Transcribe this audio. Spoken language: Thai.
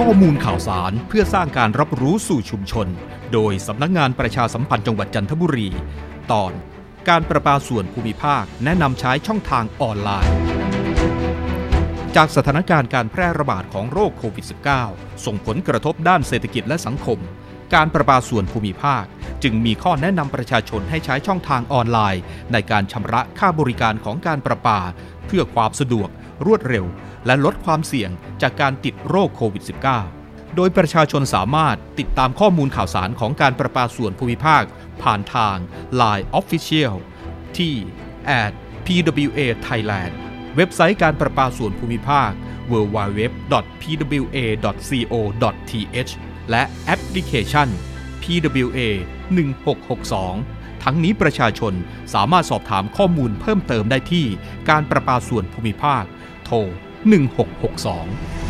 ข้อมูลข่าวสารเพื่อสร้างการรับรู้สู่ชุมชน โดยสำนักงานประชาสัมพันธ์จังหวัดจันทบุรี ตอน การประปาส่วนภูมิภาคแนะนำใช้ช่องทางออนไลน์ จากสถานการณ์การแพร่ระบาดของโรคโควิด -19 ส่งผลกระทบด้านเศรษฐกิจและสังคม การประปาส่วนภูมิภาค จึงมีข้อแนะนำประชาชนให้ใช้ช่องทางออนไลน์ ในการชำระค่าบริการของการประปา เพื่อความสะดวก รวดเร็ว และลดความเสี่ยงจากการติดโรคโควิด -19 โดยประชาชนสามารถติดตามข้อมูลข่าวสารของการประปาส่วนภูมิภาค ผ่านทาง Line Official ที่ @pwa thailand เว็บไซต์การประปาส่วนภูมิภาค www.pwa.co.th และแอปพลิเคชัน PWA 1662 ทั้งนี้ประชาชนสามารถสอบถามข้อมูลเพิ่มเติมได้ที่การประปาส่วนภูมิภาค โทร 1662